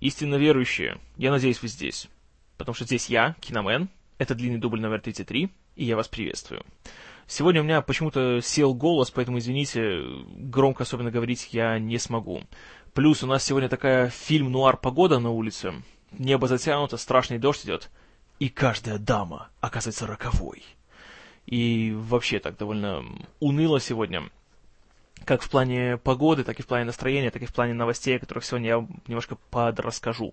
истинно верующие, я надеюсь, вы здесь. Потому что здесь я, Киномен, это длинный дубль номер 33, и я вас приветствую. Сегодня у меня почему-то сел голос, поэтому, извините, громко особенно говорить я не смогу. Плюс у нас сегодня такая фильм-нуар погода на улице. Небо затянуто, страшный дождь идет. И каждая дама оказывается роковой. И вообще так довольно уныло сегодня. Как в плане погоды, так и в плане настроения, так и в плане новостей, о которых сегодня я немножко подрасскажу.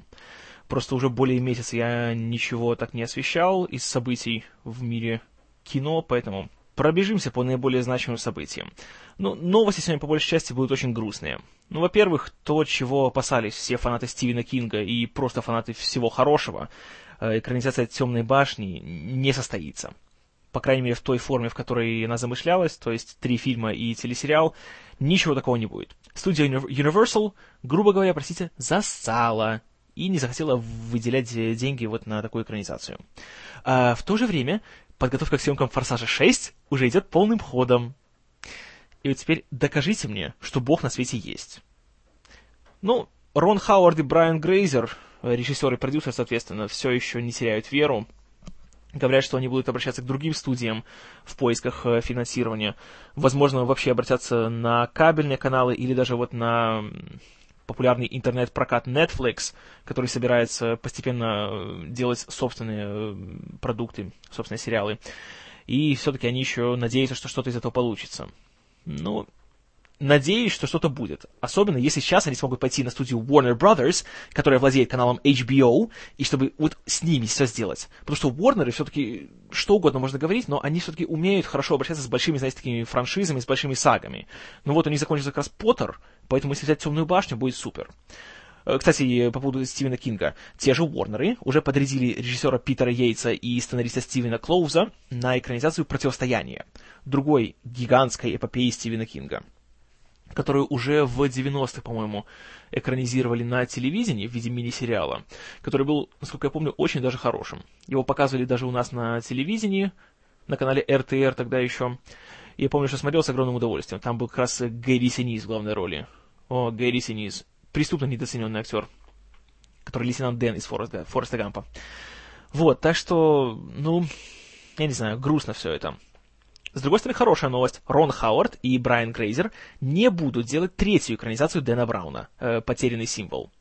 Просто уже более месяца я ничего так не освещал из событий в мире кино, поэтому Пробежимся по наиболее значимым событиям. Ну, новости сегодня по большей части будут очень грустные. Ну, во-первых, то, чего опасались все фанаты Стивена Кинга и просто фанаты всего хорошего, э, экранизация «Темной башни» не состоится. По крайней мере, в той форме, в которой она замышлялась, то есть три фильма и телесериал, ничего такого не будет. Студия Universal, грубо говоря, простите, зассала и не захотела выделять деньги вот на такую экранизацию. А в то же время подготовка к съемкам «Форсажа 6» уже идет полным ходом. И вот теперь докажите мне, что Бог на свете есть. Ну, Рон Хауард и Брайан Грейзер, режиссер и продюсер, соответственно, все еще не теряют веру. Говорят, что они будут обращаться к другим студиям в поисках э, финансирования. Возможно, вообще обратятся на кабельные каналы или даже вот на популярный интернет-прокат Netflix, который собирается постепенно э, делать собственные э, продукты, собственные сериалы. И все-таки они еще надеются, что что-то из этого получится. Ну, надеюсь, что что-то будет. Особенно, если сейчас они смогут пойти на студию Warner Brothers, которая владеет каналом HBO, и чтобы вот с ними все сделать. Потому что Warner все-таки что угодно можно говорить, но они все-таки умеют хорошо обращаться с большими, знаете, такими франшизами, с большими сагами. Ну вот они закончатся как раз Поттер, поэтому если взять Темную башню, будет супер. Э, кстати, по поводу Стивена Кинга. Те же Уорнеры уже подрядили режиссера Питера Йейтса и сценариста Стивена Клоуза на экранизацию «Противостояние», другой гигантской эпопеи Стивена Кинга которую уже в 90-х, по-моему, экранизировали на телевидении в виде мини-сериала, который был, насколько я помню, очень даже хорошим. Его показывали даже у нас на телевидении, на канале РТР тогда еще. Я помню, что смотрел с огромным удовольствием. Там был как раз Гэри Синис в главной роли. О, Гэри Синис. Преступно недооцененный актер, который лейтенант Дэн из Фореста, Фореста Гампа. Вот, так что, ну, я не знаю, грустно все это. С другой стороны, хорошая новость. Рон Хауард и Брайан Грейзер не будут делать третью экранизацию Дэна Брауна, э, «Потерянный символ».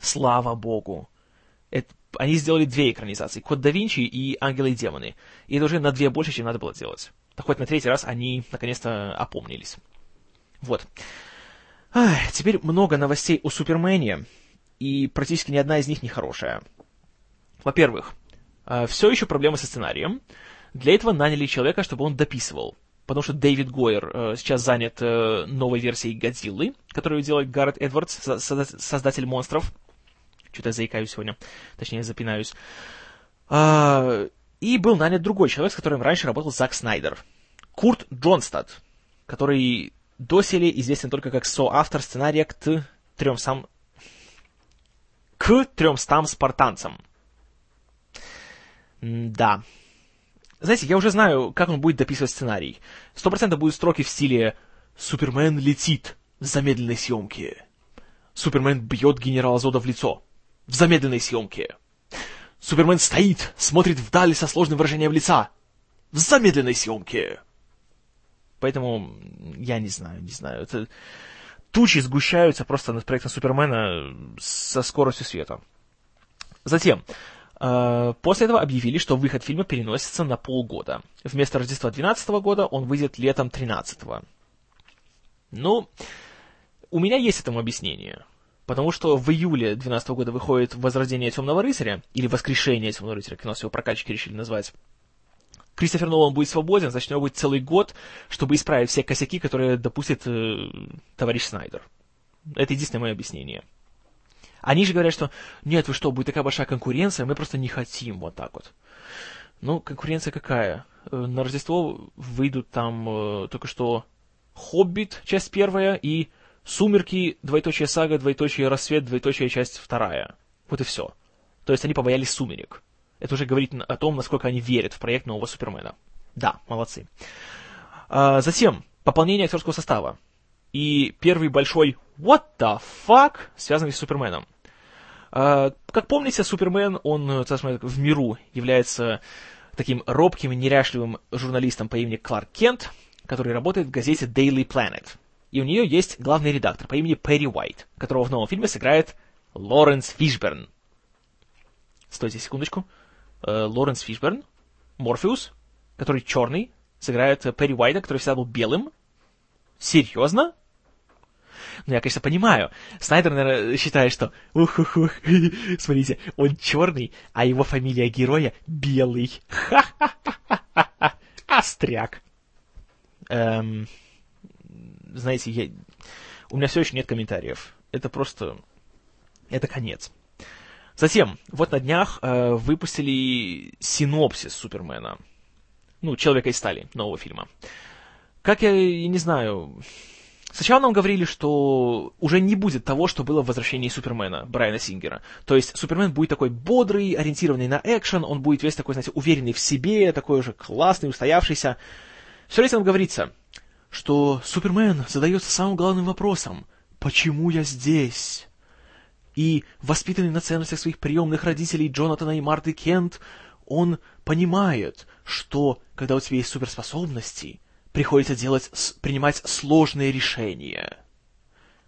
Слава богу. Это, они сделали две экранизации, «Код да Винчи» и «Ангелы и демоны». И это уже на две больше, чем надо было делать. Так хоть на третий раз они наконец-то опомнились. Вот. Ах, теперь много новостей о Супермене, и практически ни одна из них не хорошая. Во-первых, э, все еще проблемы со сценарием. Для этого наняли человека, чтобы он дописывал. Потому что Дэвид Гойер э, сейчас занят э, новой версией Годзиллы, которую делает Гаррет Эдвардс, создатель монстров. Что-то я заикаюсь сегодня, точнее запинаюсь. А, и был нанят другой человек, с которым раньше работал Зак Снайдер. Курт Джонстад, который доселе известен только как соавтор сценария к трем сам... к тремстам спартанцам. Да, знаете, я уже знаю, как он будет дописывать сценарий. Сто процентов будут строки в стиле «Супермен летит в замедленной съемке». «Супермен бьет генерала Зода в лицо» в замедленной съемке. «Супермен стоит, смотрит вдаль со сложным выражением лица» в замедленной съемке. Поэтому я не знаю, не знаю. Это... Тучи сгущаются просто над проектом Супермена со скоростью света. Затем, после этого объявили, что выход фильма переносится на полгода. Вместо Рождества 2012 года он выйдет летом 2013. Ну, у меня есть этому объяснение. Потому что в июле 2012 года выходит «Возрождение Темного рыцаря», или «Воскрешение Темного рыцаря», как нас его прокачки решили назвать. Кристофер Нолан будет свободен, значит, у него будет целый год, чтобы исправить все косяки, которые допустит э, товарищ Снайдер. Это единственное мое объяснение. Они же говорят, что нет, вы что, будет такая большая конкуренция, мы просто не хотим вот так вот. Ну, конкуренция какая? Э, на Рождество выйдут там э, только что «Хоббит», часть первая, и «Сумерки», двоеточие сага, двоеточие рассвет, двоеточие часть вторая. Вот и все. То есть они побоялись «Сумерек». Это уже говорит о том, насколько они верят в проект нового Супермена. Да, молодцы. А, затем, пополнение актерского состава. И первый большой «What the fuck?» связанный с Суперменом. Э, как помните, Супермен, он, сказать, в миру является таким робким и неряшливым журналистом по имени Кларк Кент, который работает в газете Daily Planet. И у нее есть главный редактор по имени Перри Уайт, которого в новом фильме сыграет Лоренс Фишберн. Стойте секундочку. Э, Лоренс Фишберн, Морфеус, который черный, сыграет Перри Уайта, который всегда был белым. Серьезно? Ну, я, конечно, понимаю. Снайдер, наверное, считает, что ух-ух-ух, смотрите, он черный, а его фамилия героя белый. Ха-ха-ха-ха-ха. Остряк. Эм, знаете, я... у меня все еще нет комментариев. Это просто... Это конец. Затем, вот на днях э, выпустили синопсис Супермена. Ну, Человека из стали, нового фильма. Как я, я не знаю, Сначала нам говорили, что уже не будет того, что было в «Возвращении Супермена» Брайана Сингера. То есть Супермен будет такой бодрый, ориентированный на экшен, он будет весь такой, знаете, уверенный в себе, такой уже классный, устоявшийся. Все время нам говорится, что Супермен задается самым главным вопросом «Почему я здесь?» И, воспитанный на ценностях своих приемных родителей Джонатана и Марты Кент, он понимает, что, когда у тебя есть суперспособности, приходится делать, принимать сложные решения.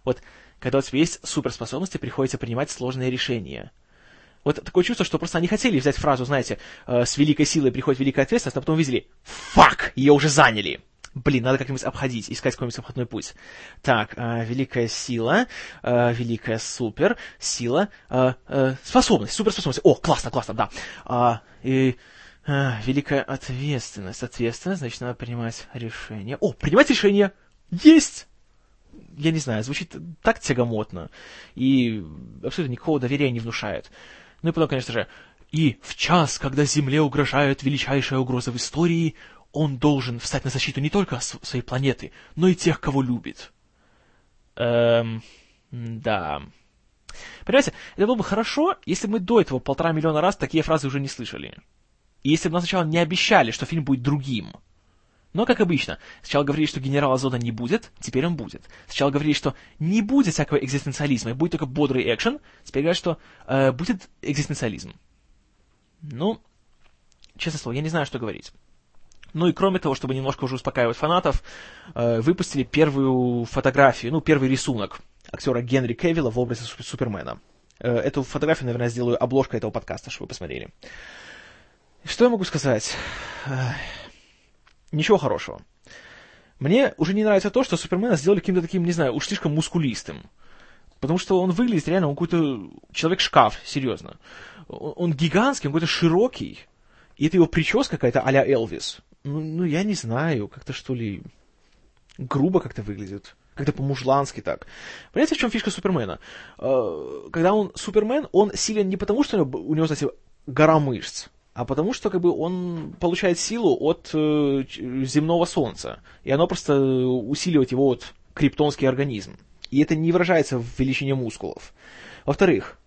Вот, когда у тебя есть суперспособности, приходится принимать сложные решения. Вот такое чувство, что просто они хотели взять фразу, знаете, э, с великой силой приходит великая ответственность, а потом увидели, фак, ее уже заняли. Блин, надо как-нибудь обходить, искать какой-нибудь обходной путь. Так, э, великая сила, э, великая супер, сила, э, э, способность, суперспособность. О, классно, классно, да. А, и а, великая ответственность. Ответственность, значит, надо принимать решение. О, принимать решение! Есть! Я не знаю, звучит так тягомотно. И абсолютно никакого доверия не внушает. Ну и потом, конечно же, и в час, когда Земле угрожает величайшая угроза в истории, он должен встать на защиту не только своей планеты, но и тех, кого любит. Эм, да. Понимаете, это было бы хорошо, если бы мы до этого полтора миллиона раз такие фразы уже не слышали. Если бы нам сначала не обещали, что фильм будет другим. Но, как обычно, сначала говорили, что генерала Зода не будет, теперь он будет. Сначала говорили, что не будет всякого экзистенциализма, и будет только бодрый экшен, теперь говорят, что э, будет экзистенциализм. Ну, честное слово, я не знаю, что говорить. Ну и кроме того, чтобы немножко уже успокаивать фанатов, э, выпустили первую фотографию, ну, первый рисунок актера Генри Кевилла в образе Супермена. Э, эту фотографию, наверное, сделаю обложкой этого подкаста, чтобы вы посмотрели. Что я могу сказать? Ничего хорошего. Мне уже не нравится то, что Супермена сделали каким-то таким, не знаю, уж слишком мускулистым. Потому что он выглядит реально, он какой-то человек-шкаф, серьезно. Он гигантский, он какой-то широкий. И это его прическа какая-то а-ля Элвис. Ну, ну, я не знаю, как-то что ли грубо как-то выглядит. Как-то по-мужлански так. Понимаете, в чем фишка Супермена? Э, когда он Супермен, он силен не потому, что у него, знаете, гора мышц, а потому что как бы он получает силу от э, земного солнца, и оно просто усиливает его вот криптонский организм. И это не выражается в величине мускулов. Во-вторых,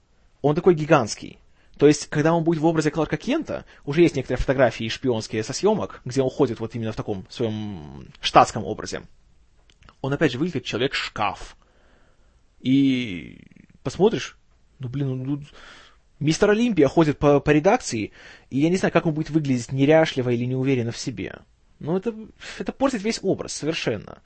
он такой гигантский. То есть, когда он будет в образе Кларка Кента, уже есть некоторые фотографии шпионские со съемок, где он ходит вот именно в таком своем штатском образе. Он опять же выглядит человек-шкаф. И посмотришь, ну блин, ну, Мистер Олимпия ходит по, по редакции, и я не знаю, как он будет выглядеть неряшливо или неуверенно в себе. Но это, это портит весь образ совершенно.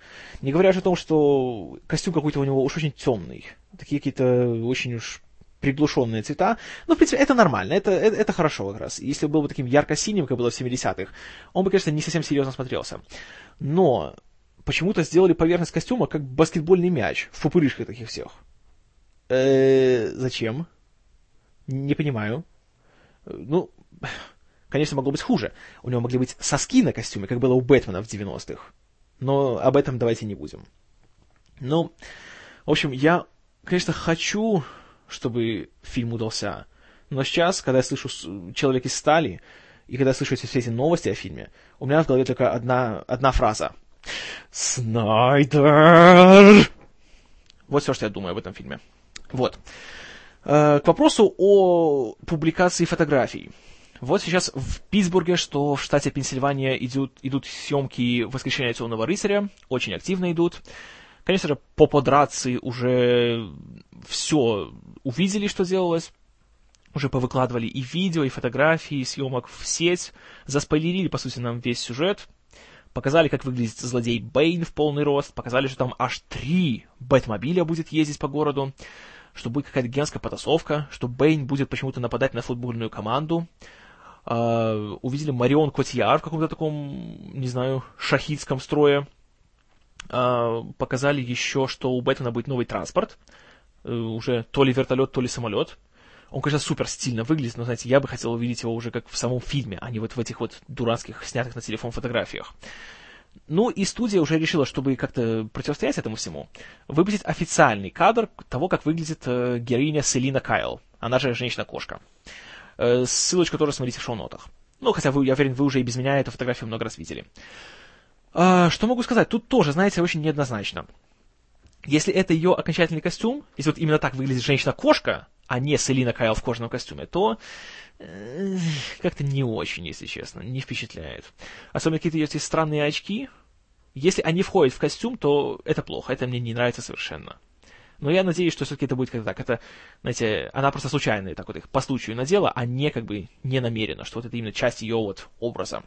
Не говоря же о том, что костюм какой-то у него уж очень темный. Такие какие-то очень уж приглушенные цвета. Но, в принципе, это нормально, это, это, это хорошо как раз. Если бы был бы таким ярко-синим, как было в 70-х, он бы, конечно, не совсем серьезно смотрелся. Но почему-то сделали поверхность костюма как баскетбольный мяч, в пупырышках таких всех. Э-э, зачем? Не понимаю. Ну, конечно, могло быть хуже. У него могли быть соски на костюме, как было у Бэтмена в 90-х. Но об этом давайте не будем. Ну, в общем, я, конечно, хочу, чтобы фильм удался. Но сейчас, когда я слышу «Человек из стали», и когда я слышу все эти новости о фильме, у меня в голове только одна, одна фраза. «Снайдер!» Вот все, что я думаю об этом фильме. Вот. Э, к вопросу о публикации фотографий. Вот сейчас в Питтсбурге, что в штате Пенсильвания идут, идут съемки «Воскрешения темного рыцаря», очень активно идут. Конечно же, по подрации уже все увидели, что делалось. уже повыкладывали и видео, и фотографии, и съемок в сеть, заспойлерили, по сути, нам весь сюжет, показали, как выглядит злодей Бэйн в полный рост, показали, что там аж три Бэтмобиля будет ездить по городу, что будет какая-то генская потасовка, что Бэйн будет почему-то нападать на футбольную команду. Uh, увидели Марион Котьяр в каком-то таком, не знаю, шахидском строе. Uh, показали еще, что у Бэтмена будет новый транспорт. Uh, уже то ли вертолет, то ли самолет. Он, конечно, супер стильно выглядит, но, знаете, я бы хотел увидеть его уже как в самом фильме, а не вот в этих вот дурацких, снятых на телефон фотографиях. Ну и студия уже решила, чтобы как-то противостоять этому всему, выпустить официальный кадр того, как выглядит э, героиня Селина Кайл, она же женщина-кошка. Э, ссылочку тоже смотрите в шоу-нотах. Ну, хотя вы, я уверен, вы уже и без меня эту фотографию много раз видели. А, что могу сказать? Тут тоже, знаете, очень неоднозначно. Если это ее окончательный костюм, если вот именно так выглядит женщина-кошка, а не Селина Кайл в кожаном костюме, то э, как-то не очень, если честно, не впечатляет. Особенно какие-то эти странные очки. Если они входят в костюм, то это плохо, это мне не нравится совершенно. Но я надеюсь, что все-таки это будет как-то так. Это, знаете, она просто случайно так вот их по случаю надела, а не как бы не намеренно, что вот это именно часть ее вот образа.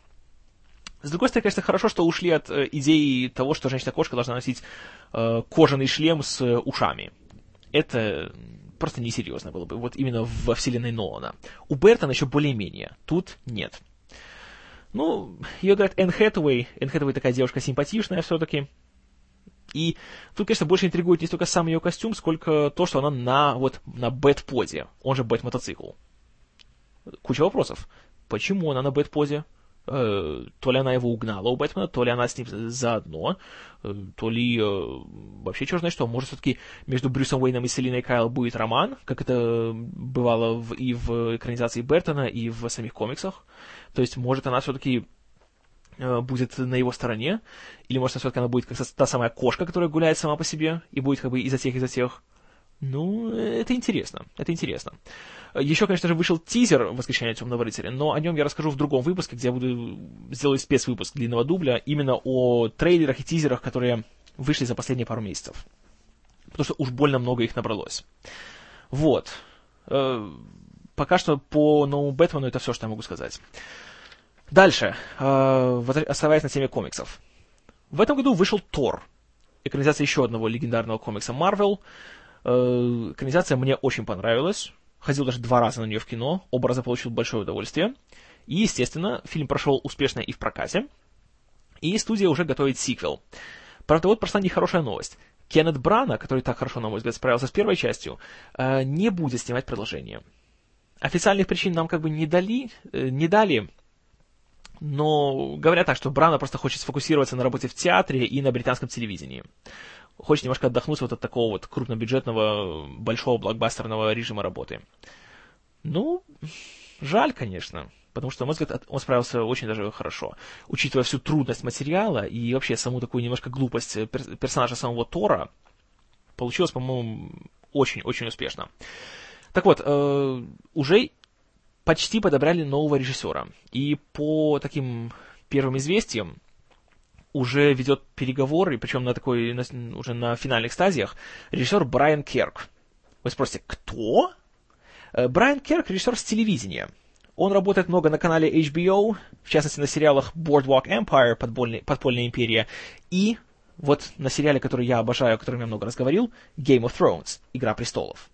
С другой стороны, конечно, хорошо, что ушли от э, идеи того, что женщина-кошка должна носить э, кожаный шлем с э, ушами. Это просто несерьезно было бы, вот именно во вселенной Нолана. У Бертона еще более-менее, тут нет. Ну, ее говорят Энн Хэтэуэй. Энн Хэтэуэй такая девушка симпатичная все-таки. И тут, конечно, больше интригует не столько сам ее костюм, сколько то, что она на, вот, на бэт-позе, он же бэт-мотоцикл. Куча вопросов. Почему она на бэт-позе? Э, то ли она его угнала у Бэтмена, то ли она с ним заодно, э, то ли э, вообще черт знает что. Может, все-таки между Брюсом Уэйном и Селиной Кайл будет роман, как это бывало в, и в экранизации Бертона, и в самих комиксах. То есть, может, она все-таки будет на его стороне, или, может, все-таки она будет как та самая кошка, которая гуляет сама по себе, и будет как бы из-за тех, из-за тех. Ну, это интересно, это интересно. Еще, конечно же, вышел тизер «Воскрешения темного рыцаря», но о нем я расскажу в другом выпуске, где я буду сделать спецвыпуск длинного дубля именно о трейлерах и тизерах, которые вышли за последние пару месяцев. Потому что уж больно много их набралось. Вот. Э, пока что по новому Бэтмену это все, что я могу сказать. Дальше. Э, оставаясь на теме комиксов. В этом году вышел Тор. Экранизация еще одного легендарного комикса Marvel. Э, экранизация мне очень понравилась. Ходил даже два раза на нее в кино. Оба раза получил большое удовольствие. И, естественно, фильм прошел успешно и в прокате. И студия уже готовит сиквел. Правда, вот прошла нехорошая новость. Кеннет Брана, который так хорошо, на мой взгляд, справился с первой частью, э, не будет снимать продолжение. Официальных причин нам как бы не дали, э, не дали, но говорят так, что Брана просто хочет сфокусироваться на работе в театре и на британском телевидении хочет немножко отдохнуть вот от такого вот крупнобюджетного, большого блокбастерного режима работы. Ну, жаль, конечно, потому что, на мой взгляд, он справился очень даже хорошо. Учитывая всю трудность материала и вообще саму такую немножко глупость персонажа самого Тора, получилось, по-моему, очень-очень успешно. Так вот, э, уже почти подобрали нового режиссера. И по таким первым известиям, уже ведет переговоры, причем на такой, на, уже на финальных стадиях, режиссер Брайан Керк. Вы спросите, кто? Э, Брайан Керк – режиссер с телевидения. Он работает много на канале HBO, в частности на сериалах Boardwalk Empire, Подпольная, Подпольная империя, и вот на сериале, который я обожаю, о котором я много раз говорил, Game of Thrones, Игра престолов.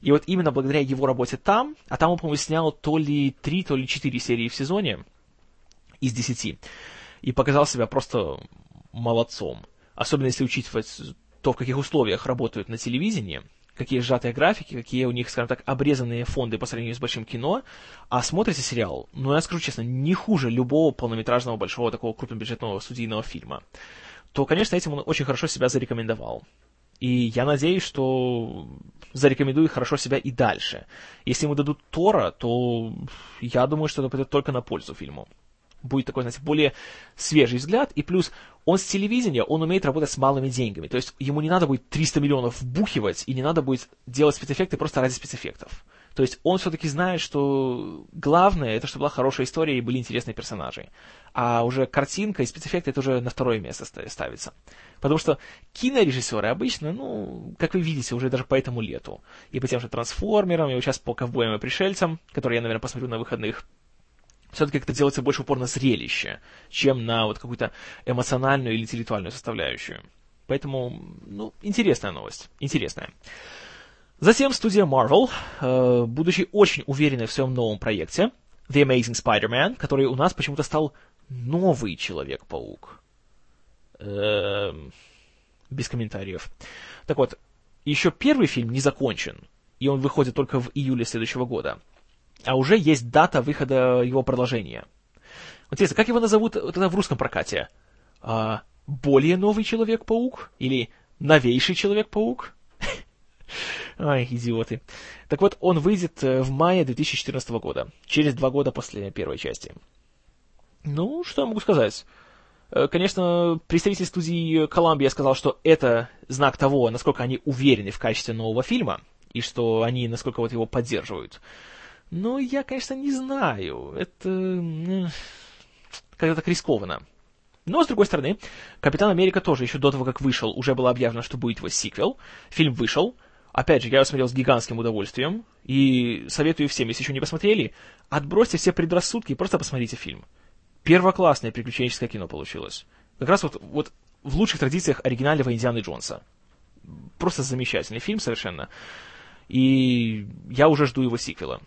И вот именно благодаря его работе там, а там он, по-моему, снял то ли три, то ли четыре серии в сезоне из десяти, и показал себя просто молодцом. Особенно если учитывать то, в каких условиях работают на телевидении, какие сжатые графики, какие у них, скажем так, обрезанные фонды по сравнению с большим кино, а смотрите сериал, ну, я скажу честно, не хуже любого полнометражного большого такого крупнобюджетного студийного фильма, то, конечно, этим он очень хорошо себя зарекомендовал. И я надеюсь, что зарекомендует хорошо себя и дальше. Если ему дадут Тора, то я думаю, что это пойдет только на пользу фильму будет такой, знаете, более свежий взгляд, и плюс он с телевидения, он умеет работать с малыми деньгами, то есть ему не надо будет 300 миллионов вбухивать, и не надо будет делать спецэффекты просто ради спецэффектов. То есть он все-таки знает, что главное, это чтобы была хорошая история и были интересные персонажи. А уже картинка и спецэффекты это уже на второе место ставится. Потому что кинорежиссеры обычно, ну, как вы видите, уже даже по этому лету. И по тем же трансформерам, и вот сейчас по ковбоям и пришельцам, которые я, наверное, посмотрю на выходных, все-таки как-то делается больше упор на зрелище, чем на вот какую-то эмоциональную или интеллектуальную составляющую. Поэтому, ну, интересная новость. Интересная. Затем студия Marvel, э, будучи очень уверенной в своем новом проекте, The Amazing Spider-Man, который у нас почему-то стал новый Человек-паук. Э, без комментариев. Так вот, еще первый фильм не закончен, и он выходит только в июле следующего года. А уже есть дата выхода его продолжения. Интересно, как его назовут тогда в русском прокате? А, более новый Человек-паук? Или новейший Человек-паук? Ай, идиоты. Так вот, он выйдет э, в мае 2014 года, через два года после первой части. Ну, что я могу сказать? Э, конечно, представитель студии Columbia сказал, что это знак того, насколько они уверены в качестве нового фильма, и что они насколько вот его поддерживают. Но я, конечно, не знаю. Это как-то так рискованно. Но, с другой стороны, Капитан Америка тоже еще до того, как вышел, уже было объявлено, что будет его сиквел. Фильм вышел, Опять же, я его смотрел с гигантским удовольствием, и советую всем, если еще не посмотрели, отбросьте все предрассудки и просто посмотрите фильм. Первоклассное приключенческое кино получилось. Как раз вот, вот в лучших традициях оригинального Индианы Джонса. Просто замечательный фильм совершенно. И я уже жду его сиквела.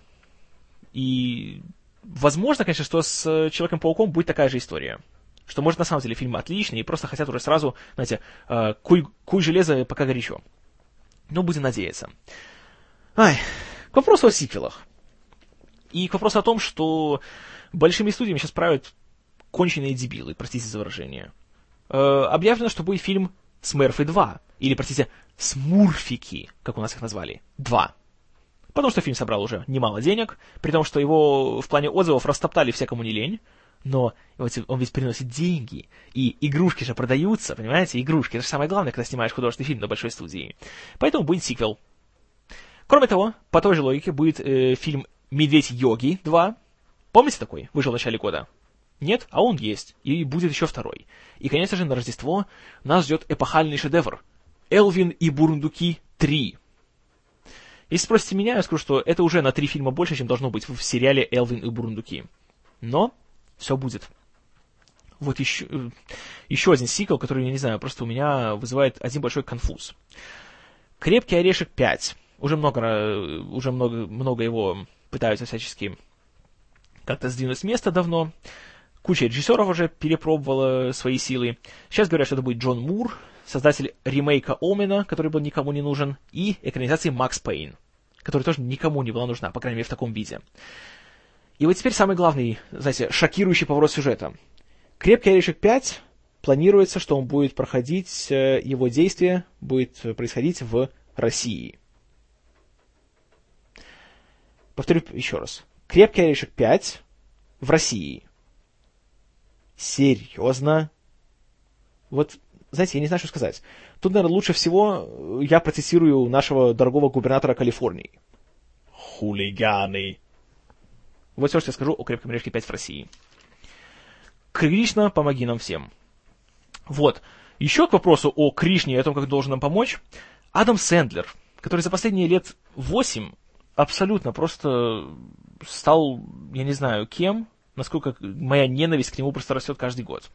И возможно, конечно, что с Человеком-пауком будет такая же история. Что, может, на самом деле фильм отличный, и просто хотят уже сразу, знаете, э, куй, куй железо, пока горячо. Но будем надеяться. Ай, к вопросу о сиквелах. И к вопросу о том, что большими студиями сейчас правят конченые дебилы, простите за выражение. Э, объявлено, что будет фильм «Смерфы 2», или, простите, «Смурфики», как у нас их назвали, 2. Потому что фильм собрал уже немало денег, при том, что его в плане отзывов растоптали все, кому не лень, но он ведь приносит деньги, и игрушки же продаются, понимаете, игрушки, это же самое главное, когда снимаешь художественный фильм на большой студии. Поэтому будет сиквел. Кроме того, по той же логике будет э, фильм «Медведь Йоги 2». Помните такой? Вышел в начале года. Нет? А он есть. И будет еще второй. И, конечно же, на Рождество нас ждет эпохальный шедевр. «Элвин и Бурундуки 3». Если спросите меня, я скажу, что это уже на три фильма больше, чем должно быть в сериале «Элвин и Бурундуки». Но все будет. Вот еще, э, еще один сиквел, который, я не знаю, просто у меня вызывает один большой конфуз. «Крепкий орешек 5». Уже много, э, уже много, много его пытаются всячески как-то сдвинуть с места давно. Куча режиссеров уже перепробовала свои силы. Сейчас говорят, что это будет Джон Мур, создатель ремейка Омена, который был никому не нужен, и экранизации Макс Пейн, которая тоже никому не была нужна, по крайней мере, в таком виде. И вот теперь самый главный, знаете, шокирующий поворот сюжета. «Крепкий орешек 5» планируется, что он будет проходить, э, его действие будет происходить в России. Повторю еще раз. «Крепкий орешек 5» в России. Серьезно? Вот, знаете, я не знаю, что сказать. Тут, наверное, лучше всего я процессирую нашего дорогого губернатора Калифорнии. Хулиганы. Вот все, что я скажу о крепком орешке 5 в России. Кришна, помоги нам всем. Вот. Еще к вопросу о Кришне и о том, как должен нам помочь. Адам Сэндлер, который за последние лет 8 абсолютно просто стал, я не знаю, кем, насколько моя ненависть к нему просто растет каждый год.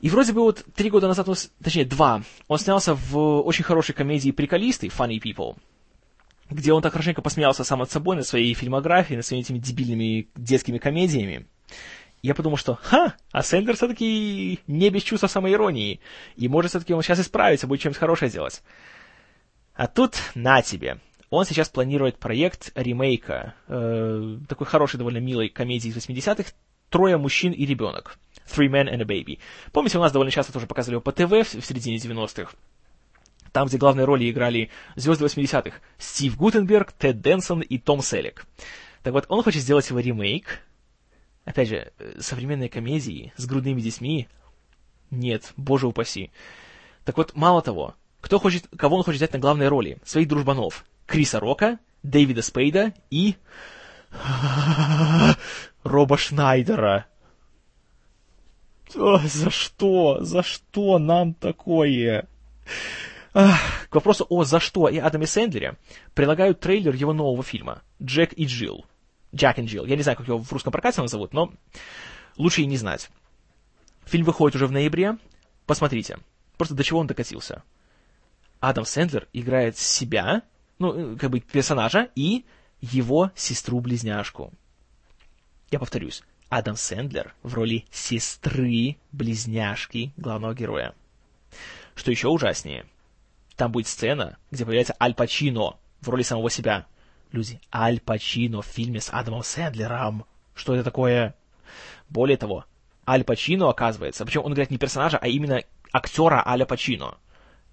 И вроде бы вот три года назад, точнее два, он снялся в очень хорошей комедии «Приколисты» Funny People, где он так хорошенько посмеялся сам над собой, над своей фильмографией, над своими этими дебильными детскими комедиями. Я подумал, что, ха, а Сэндер все-таки не без чувства самоиронии, и может все-таки он сейчас исправится, будет чем-то хорошее делать. А тут на тебе. Он сейчас планирует проект ремейка э, такой хорошей, довольно милой комедии из 80-х «Трое мужчин и ребенок». Three Men and a Baby. Помните, у нас довольно часто тоже показывали по ТВ в, середине 90-х там, где главные роли играли звезды 80-х, Стив Гутенберг, Тед Дэнсон и Том Селек. Так вот, он хочет сделать его ремейк. Опять же, э, современные комедии с грудными детьми. Нет, боже упаси. Так вот, мало того, кто хочет, кого он хочет взять на главные роли? Своих дружбанов. Криса Рока, Дэвида Спейда и... Роба Шнайдера. За что? За что нам такое? К вопросу о «За что» и Адаме Сэндлере прилагают трейлер его нового фильма «Джек и Джилл». Джек и Джилл. Я не знаю, как его в русском прокате назовут, но лучше и не знать. Фильм выходит уже в ноябре. Посмотрите. Просто до чего он докатился. Адам Сэндлер играет себя, ну, э, как бы персонажа, и его сестру-близняшку. Я повторюсь. Адам Сэндлер в роли сестры-близняшки главного героя. Что еще ужаснее, там будет сцена, где появляется Аль Пачино в роли самого себя. Люди, Аль Пачино в фильме с Адамом Сэндлером. Что это такое? Более того, Аль Пачино, оказывается, причем он играет не персонажа, а именно актера Аля Пачино.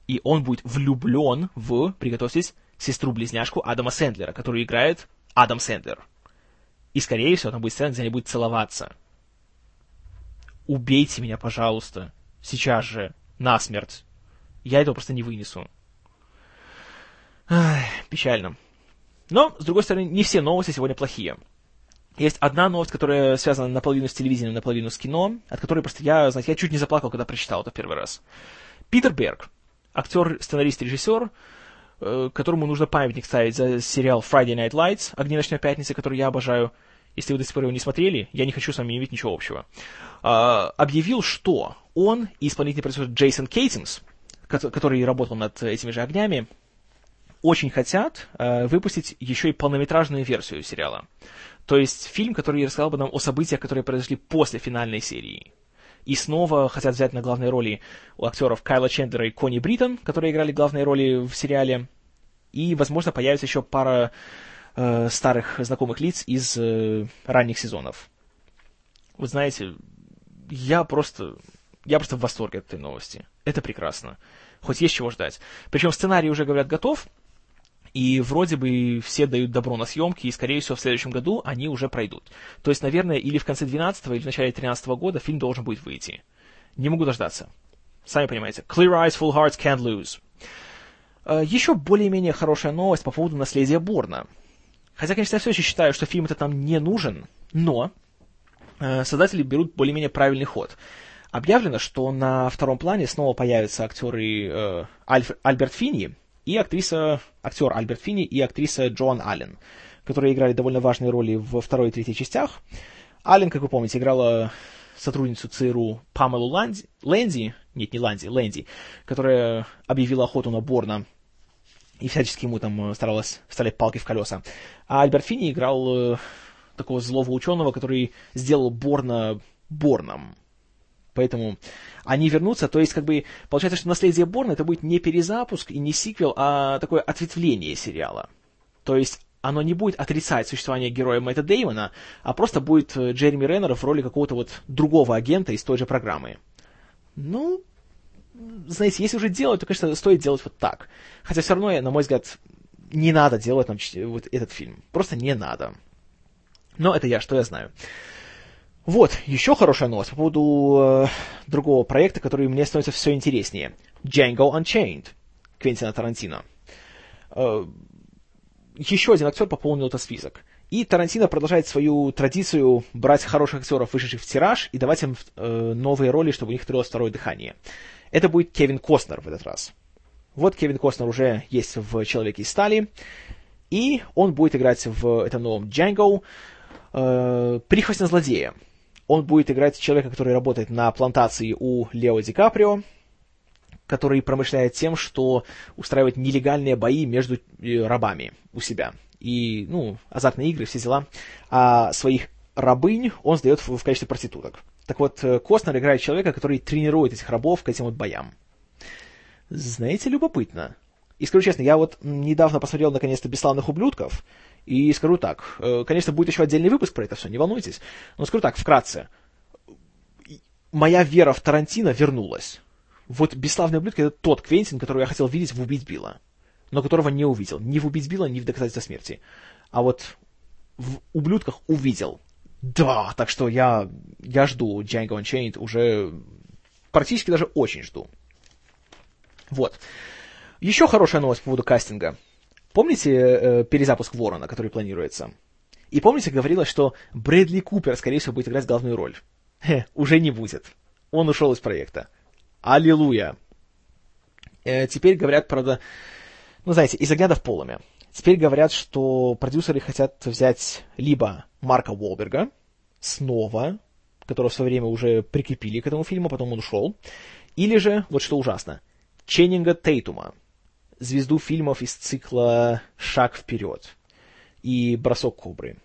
И он будет влюблен в, приготовьтесь, сестру-близняшку Адама Сэндлера, которую играет Адам Сэндлер. И, скорее всего, там будет сцена, где они будут целоваться. Убейте меня, пожалуйста. Сейчас же. Насмерть. Я этого просто не вынесу. Ах, печально. Но, с другой стороны, не все новости сегодня плохие. Есть одна новость, которая связана наполовину с телевидением, наполовину с кино, от которой просто я, знаете, я чуть не заплакал, когда прочитал это в первый раз. Питер Берг, актер, сценарист, режиссер, которому нужно памятник ставить за сериал Friday Night Lights, «Огни ночной пятницы», который я обожаю. Если вы до сих пор его не смотрели, я не хочу с вами иметь ничего общего. Э, объявил, что он и исполнительный продюсер Джейсон Кейтингс, который работал над этими же огнями, очень хотят э, выпустить еще и полнометражную версию сериала. То есть фильм, который рассказал бы нам о событиях, которые произошли после финальной серии. И снова хотят взять на главные роли у актеров Кайла Чендлера и Кони Бриттон, которые играли главные роли в сериале. И, возможно, появится еще пара э, старых знакомых лиц из э, ранних сезонов. Вы знаете, я просто, я просто в восторге от этой новости. Это прекрасно хоть есть чего ждать. Причем сценарий уже, говорят, готов, и вроде бы все дают добро на съемки, и, скорее всего, в следующем году они уже пройдут. То есть, наверное, или в конце 12 или в начале 13 года фильм должен будет выйти. Не могу дождаться. Сами понимаете. Clear eyes, full hearts, can't lose. Э, еще более-менее хорошая новость по поводу наследия Борна. Хотя, конечно, я все еще считаю, что фильм это там не нужен, но э, создатели берут более-менее правильный ход. Объявлено, что на втором плане снова появятся актеры э, Альф, Альберт Финни и актриса, актер Альберт Финни и актриса Джоан Аллен, которые играли довольно важные роли во второй и третьей частях. Аллен, как вы помните, играла сотрудницу ЦРУ Памелу Ланди, Лэнди, нет, не Ланди, Лэнди, которая объявила охоту на Борна и всячески ему там старалась вставлять палки в колеса. А Альберт Финни играл э, такого злого ученого, который сделал Борна Борном. Поэтому они вернутся, то есть, как бы, получается, что «Наследие Борна» это будет не перезапуск и не сиквел, а такое ответвление сериала. То есть, оно не будет отрицать существование героя Мэтта Деймона, а просто будет э, Джереми Реннер в роли какого-то вот другого агента из той же программы. Ну, знаете, если уже делать, то, конечно, стоит делать вот так. Хотя все равно, на мой взгляд, не надо делать нам вот этот фильм. Просто не надо. Но это я, что я знаю. Вот, еще хорошая новость по поводу э, другого проекта, который мне становится все интереснее. Django Unchained Квентина Тарантино. Э, еще один актер пополнил этот список. И Тарантино продолжает свою традицию брать хороших актеров, вышедших в тираж, и давать им э, новые роли, чтобы у них открылось второе дыхание. Это будет Кевин Костнер в этот раз. Вот Кевин Костнер уже есть в «Человеке из стали», и он будет играть в этом новом Django э, прихвостня злодея. Он будет играть человека, который работает на плантации у Лео Ди Каприо, который промышляет тем, что устраивает нелегальные бои между э, рабами у себя. И, ну, азартные игры, все дела. А своих рабынь он сдает в, в качестве проституток. Так вот, э, Костнер играет человека, который тренирует этих рабов к этим вот боям. Знаете, любопытно. И скажу честно, я вот недавно посмотрел наконец-то «Бесславных ублюдков», и скажу так, э, конечно, будет еще отдельный выпуск про это все, не волнуйтесь. Но скажу так, вкратце. Моя вера в Тарантино вернулась. Вот «Бесславные ублюдки» — это тот Квентин, которого я хотел видеть в «Убить Билла», но которого не увидел. Ни в «Убить Билла», ни в «Доказательство смерти». А вот в «Ублюдках» увидел. Да, так что я, я жду Django Unchained уже практически даже очень жду. Вот. Еще хорошая новость по поводу кастинга. Помните э, перезапуск Ворона, который планируется? И помните, говорилось, что Брэдли Купер, скорее всего, будет играть главную роль. Хе, уже не будет. Он ушел из проекта. Аллилуйя. Э, теперь говорят, правда, ну, знаете, из огня в полами. Теперь говорят, что продюсеры хотят взять либо Марка Уолберга снова, которого в свое время уже прикрепили к этому фильму, потом он ушел, или же, вот что ужасно, Ченнинга Тейтума, звезду фильмов из цикла «Шаг вперед» и «Бросок кобры».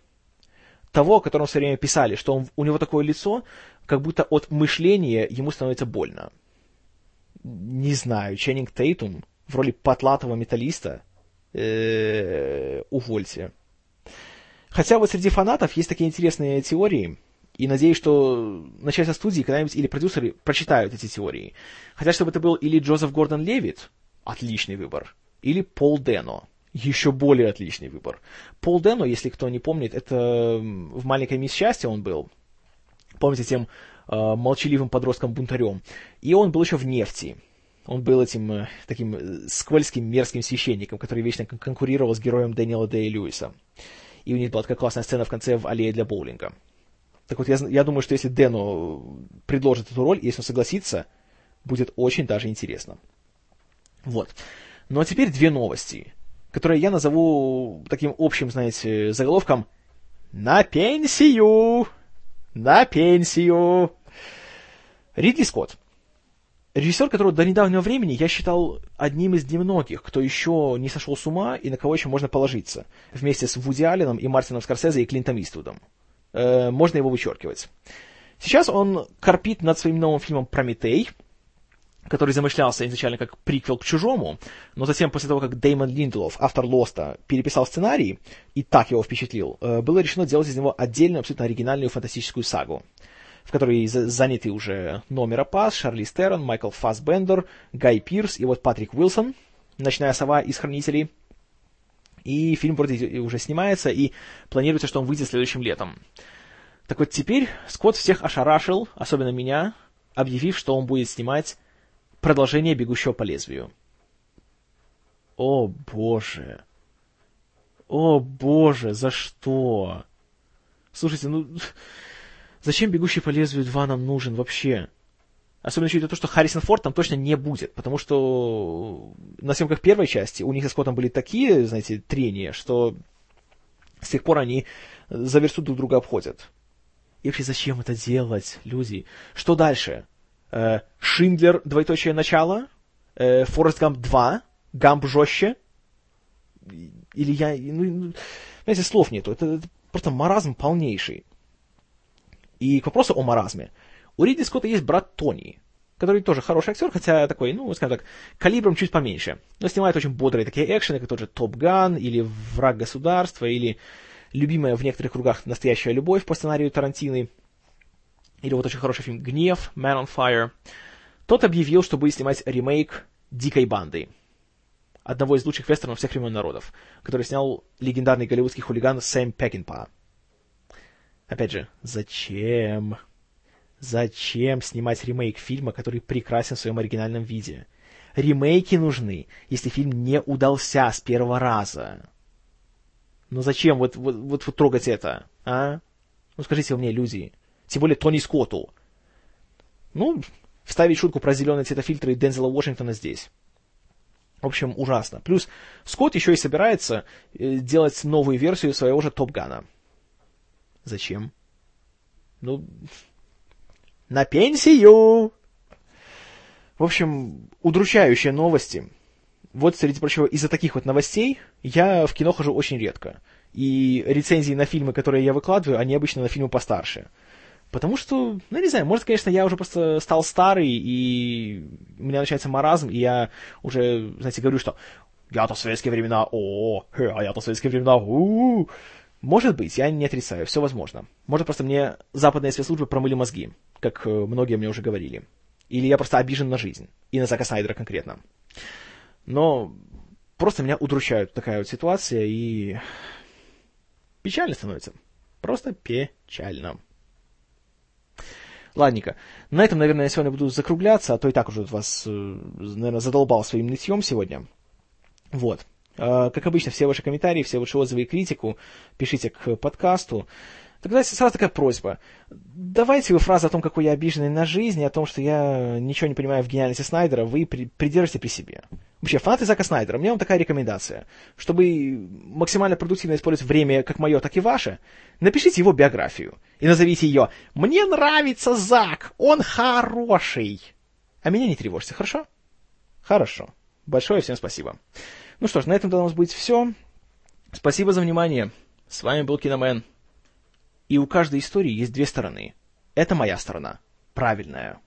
Того, о котором в свое время писали, что он, у него такое лицо, как будто от мышления ему становится больно. Не знаю, Ченнинг Тейтум в роли потлатого металлиста э, увольте. Хотя вот среди фанатов есть такие интересные теории, и надеюсь, что начальство студии когда-нибудь или продюсеры прочитают эти теории. Хотят, чтобы это был или Джозеф Гордон Левит, отличный выбор, или Пол Дено, еще более отличный выбор. Пол Дено, если кто не помнит, это в «Маленькой мисс счастья» он был. Помните, тем э, молчаливым подростком-бунтарем. И он был еще в «Нефти». Он был этим э, таким э, скользким, мерзким священником, который вечно конкурировал с героем Дэниела Дэй Льюиса. И у них была такая классная сцена в конце в аллее для боулинга. Так вот, я, я думаю, что если Дэну предложит эту роль, если он согласится, будет очень даже интересно. Вот. Ну а теперь две новости, которые я назову таким общим, знаете, заголовком «На пенсию! На пенсию!» Ридли Скотт Режиссер, которого до недавнего времени я считал одним из немногих, кто еще не сошел с ума и на кого еще можно положиться, вместе с Вуди Алленом и Мартином Скорсезе и Клинтом Иствудом. Э, можно его вычеркивать. Сейчас он корпит над своим новым фильмом «Прометей», который замышлялся изначально как приквел к «Чужому», но затем, после того, как Дэймон Линдлов, автор «Лоста», переписал сценарий и так его впечатлил, э, было решено делать из него отдельную, абсолютно оригинальную фантастическую сагу в которой заняты уже Номера Пас, Шарли Стерон, Майкл Фассбендер, Гай Пирс и вот Патрик Уилсон, «Ночная сова» из «Хранителей». И фильм вроде уже снимается, и планируется, что он выйдет следующим летом. Так вот теперь Скотт всех ошарашил, особенно меня, объявив, что он будет снимать продолжение «Бегущего по лезвию». О, боже. О, боже, за что? Слушайте, ну... Зачем «Бегущий по лезвию 2» нам нужен вообще? Особенно учитывая то, что Харрисон Форд там точно не будет, потому что на съемках первой части у них со Скоттом были такие, знаете, трения, что с тех пор они за версту друг друга обходят. И вообще зачем это делать, люди? Что дальше? Э, Шиндлер, двоеточие начало? Э, Форест Гамп 2? Гамп жестче? Или я... Ну, ну, знаете, слов нету. Это, это просто маразм полнейший. И к вопросу о маразме. У Ридли Скотта есть брат Тони, который тоже хороший актер, хотя такой, ну, скажем так, калибром чуть поменьше. Но снимает очень бодрые такие экшены, как тот же Топ Ган, или Враг государства, или любимая в некоторых кругах настоящая любовь по сценарию Тарантины. Или вот очень хороший фильм «Гнев», «Man on Fire». Тот объявил, что будет снимать ремейк «Дикой банды», одного из лучших вестернов всех времен народов, который снял легендарный голливудский хулиган Сэм Пекинпа. Опять же, зачем? Зачем снимать ремейк фильма, который прекрасен в своем оригинальном виде? Ремейки нужны, если фильм не удался с первого раза. Ну зачем вот, вот, вот, вот трогать это, а? Ну скажите мне, люди. Тем более Тони Скотту. Ну, вставить шутку про зеленые цветофильтры Дензела Уошингтона здесь. В общем, ужасно. Плюс Скотт еще и собирается э, делать новую версию своего же Топгана. Зачем? Ну, на пенсию! В общем, удручающие новости. Вот, среди прочего, из-за таких вот новостей я в кино хожу очень редко. И рецензии на фильмы, которые я выкладываю, они обычно на фильмы постарше. Потому что, ну, не знаю, может, конечно, я уже просто стал старый, и у меня начинается маразм, и я уже, знаете, говорю, что я-то в советские времена, о, а я-то в советские времена, у, -у, -у. Может быть, я не отрицаю, все возможно. Может, просто мне западные спецслужбы промыли мозги, как э, многие мне уже говорили. Или я просто обижен на жизнь, и на Зака Снайдера конкретно. Но просто меня удручает такая вот ситуация, и печально становится. Просто печально. Ладненько. На этом, наверное, я сегодня буду закругляться, а то и так уже вас, э, наверное, задолбал своим нытьем сегодня. Вот. Э, как обычно, все ваши комментарии, все ваши отзывы и критику пишите к подкасту. Тогда сразу такая просьба. Давайте вы фразы о том, какой я обиженный на жизнь, и о том, что я ничего не понимаю в гениальности Снайдера, вы при, придержите при себе. Вообще, фанаты Зака Снайдера, у меня вам такая рекомендация. Чтобы максимально продуктивно использовать время как мое, так и ваше, напишите его биографию и назовите ее «Мне нравится Зак, он хороший». А меня не тревожьте, хорошо? Хорошо. Большое всем спасибо. Ну что ж, на этом должно быть все. Спасибо за внимание. С вами был Киномен. И у каждой истории есть две стороны. Это моя сторона. Правильная.